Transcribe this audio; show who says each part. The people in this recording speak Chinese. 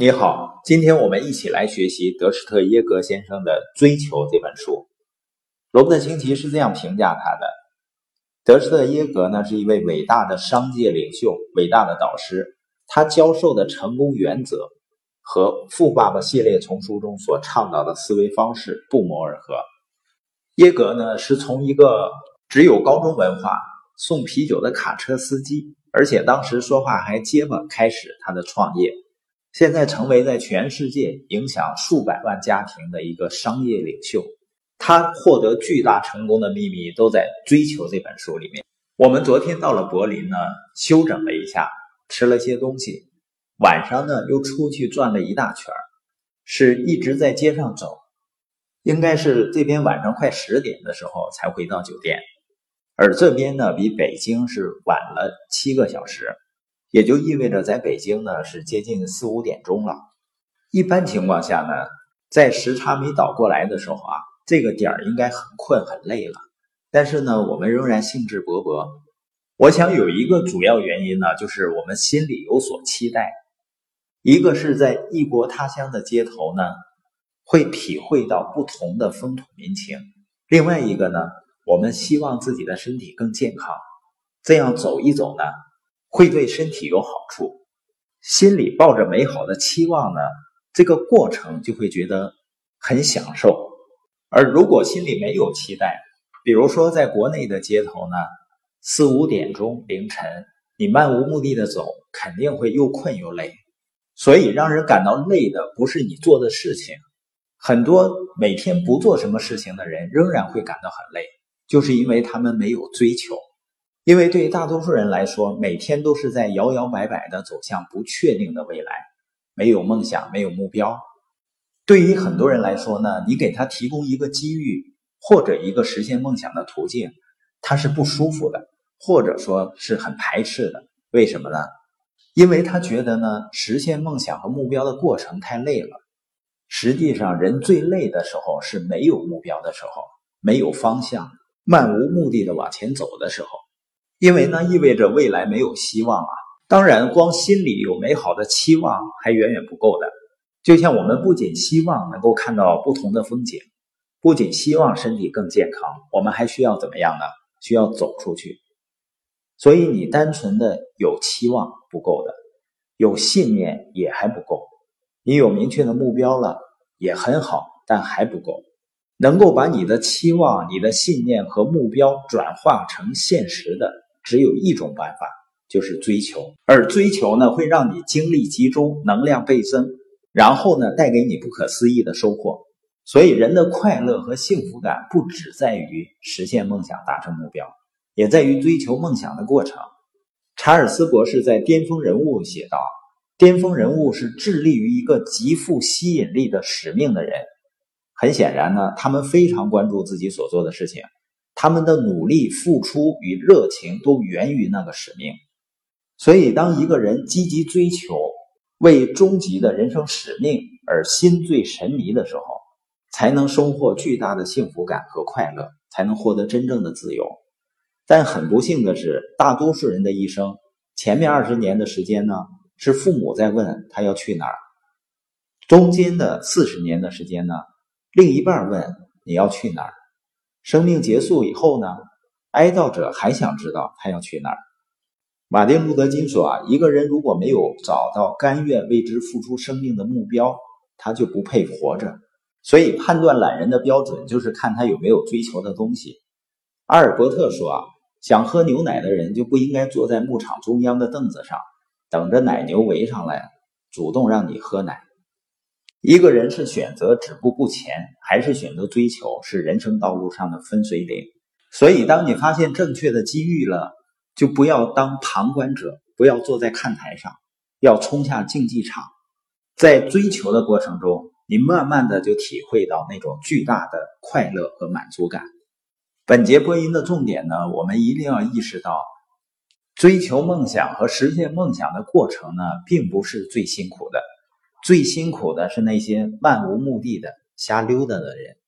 Speaker 1: 你好，今天我们一起来学习德施特耶格先生的《追求》这本书。罗伯特清崎是这样评价他的：德施特耶格呢是一位伟大的商界领袖，伟大的导师。他教授的成功原则和《富爸爸》系列丛书中所倡导的思维方式不谋而合。耶格呢是从一个只有高中文化、送啤酒的卡车司机。而且当时说话还结巴，开始他的创业，现在成为在全世界影响数百万家庭的一个商业领袖。他获得巨大成功的秘密都在《追求》这本书里面。我们昨天到了柏林呢，休整了一下，吃了些东西，晚上呢又出去转了一大圈是一直在街上走，应该是这边晚上快十点的时候才回到酒店。而这边呢，比北京是晚了七个小时，也就意味着在北京呢是接近四五点钟了。一般情况下呢，在时差没倒过来的时候啊，这个点儿应该很困很累了。但是呢，我们仍然兴致勃勃。我想有一个主要原因呢，就是我们心里有所期待。一个是在异国他乡的街头呢，会体会到不同的风土民情；另外一个呢。我们希望自己的身体更健康，这样走一走呢，会对身体有好处。心里抱着美好的期望呢，这个过程就会觉得很享受。而如果心里没有期待，比如说在国内的街头呢，四五点钟凌晨，你漫无目的的走，肯定会又困又累。所以让人感到累的不是你做的事情，很多每天不做什么事情的人仍然会感到很累。就是因为他们没有追求，因为对于大多数人来说，每天都是在摇摇摆摆的走向不确定的未来，没有梦想，没有目标。对于很多人来说呢，你给他提供一个机遇或者一个实现梦想的途径，他是不舒服的，或者说是很排斥的。为什么呢？因为他觉得呢，实现梦想和目标的过程太累了。实际上，人最累的时候是没有目标的时候，没有方向。漫无目的的往前走的时候，因为呢意味着未来没有希望啊。当然，光心里有美好的期望还远远不够的。就像我们不仅希望能够看到不同的风景，不仅希望身体更健康，我们还需要怎么样呢？需要走出去。所以，你单纯的有期望不够的，有信念也还不够。你有明确的目标了也很好，但还不够。能够把你的期望、你的信念和目标转化成现实的，只有一种办法，就是追求。而追求呢，会让你精力集中、能量倍增，然后呢，带给你不可思议的收获。所以，人的快乐和幸福感不只在于实现梦想、达成目标，也在于追求梦想的过程。查尔斯博士在《巅峰人物》写道：“巅峰人物是致力于一个极富吸引力的使命的人。”很显然呢，他们非常关注自己所做的事情，他们的努力、付出与热情都源于那个使命。所以，当一个人积极追求为终极的人生使命而心醉神迷的时候，才能收获巨大的幸福感和快乐，才能获得真正的自由。但很不幸的是，大多数人的一生前面二十年的时间呢，是父母在问他要去哪儿；中间的四十年的时间呢。另一半问你要去哪儿？生命结束以后呢？哀悼者还想知道他要去哪儿。马丁·路德·金说啊，一个人如果没有找到甘愿为之付出生命的目标，他就不配活着。所以，判断懒人的标准就是看他有没有追求的东西。阿尔伯特说啊，想喝牛奶的人就不应该坐在牧场中央的凳子上，等着奶牛围上来，主动让你喝奶。一个人是选择止步不前，还是选择追求，是人生道路上的分水岭。所以，当你发现正确的机遇了，就不要当旁观者，不要坐在看台上，要冲下竞技场。在追求的过程中，你慢慢的就体会到那种巨大的快乐和满足感。本节播音的重点呢，我们一定要意识到，追求梦想和实现梦想的过程呢，并不是最辛苦的。最辛苦的是那些漫无目的的瞎溜达的人。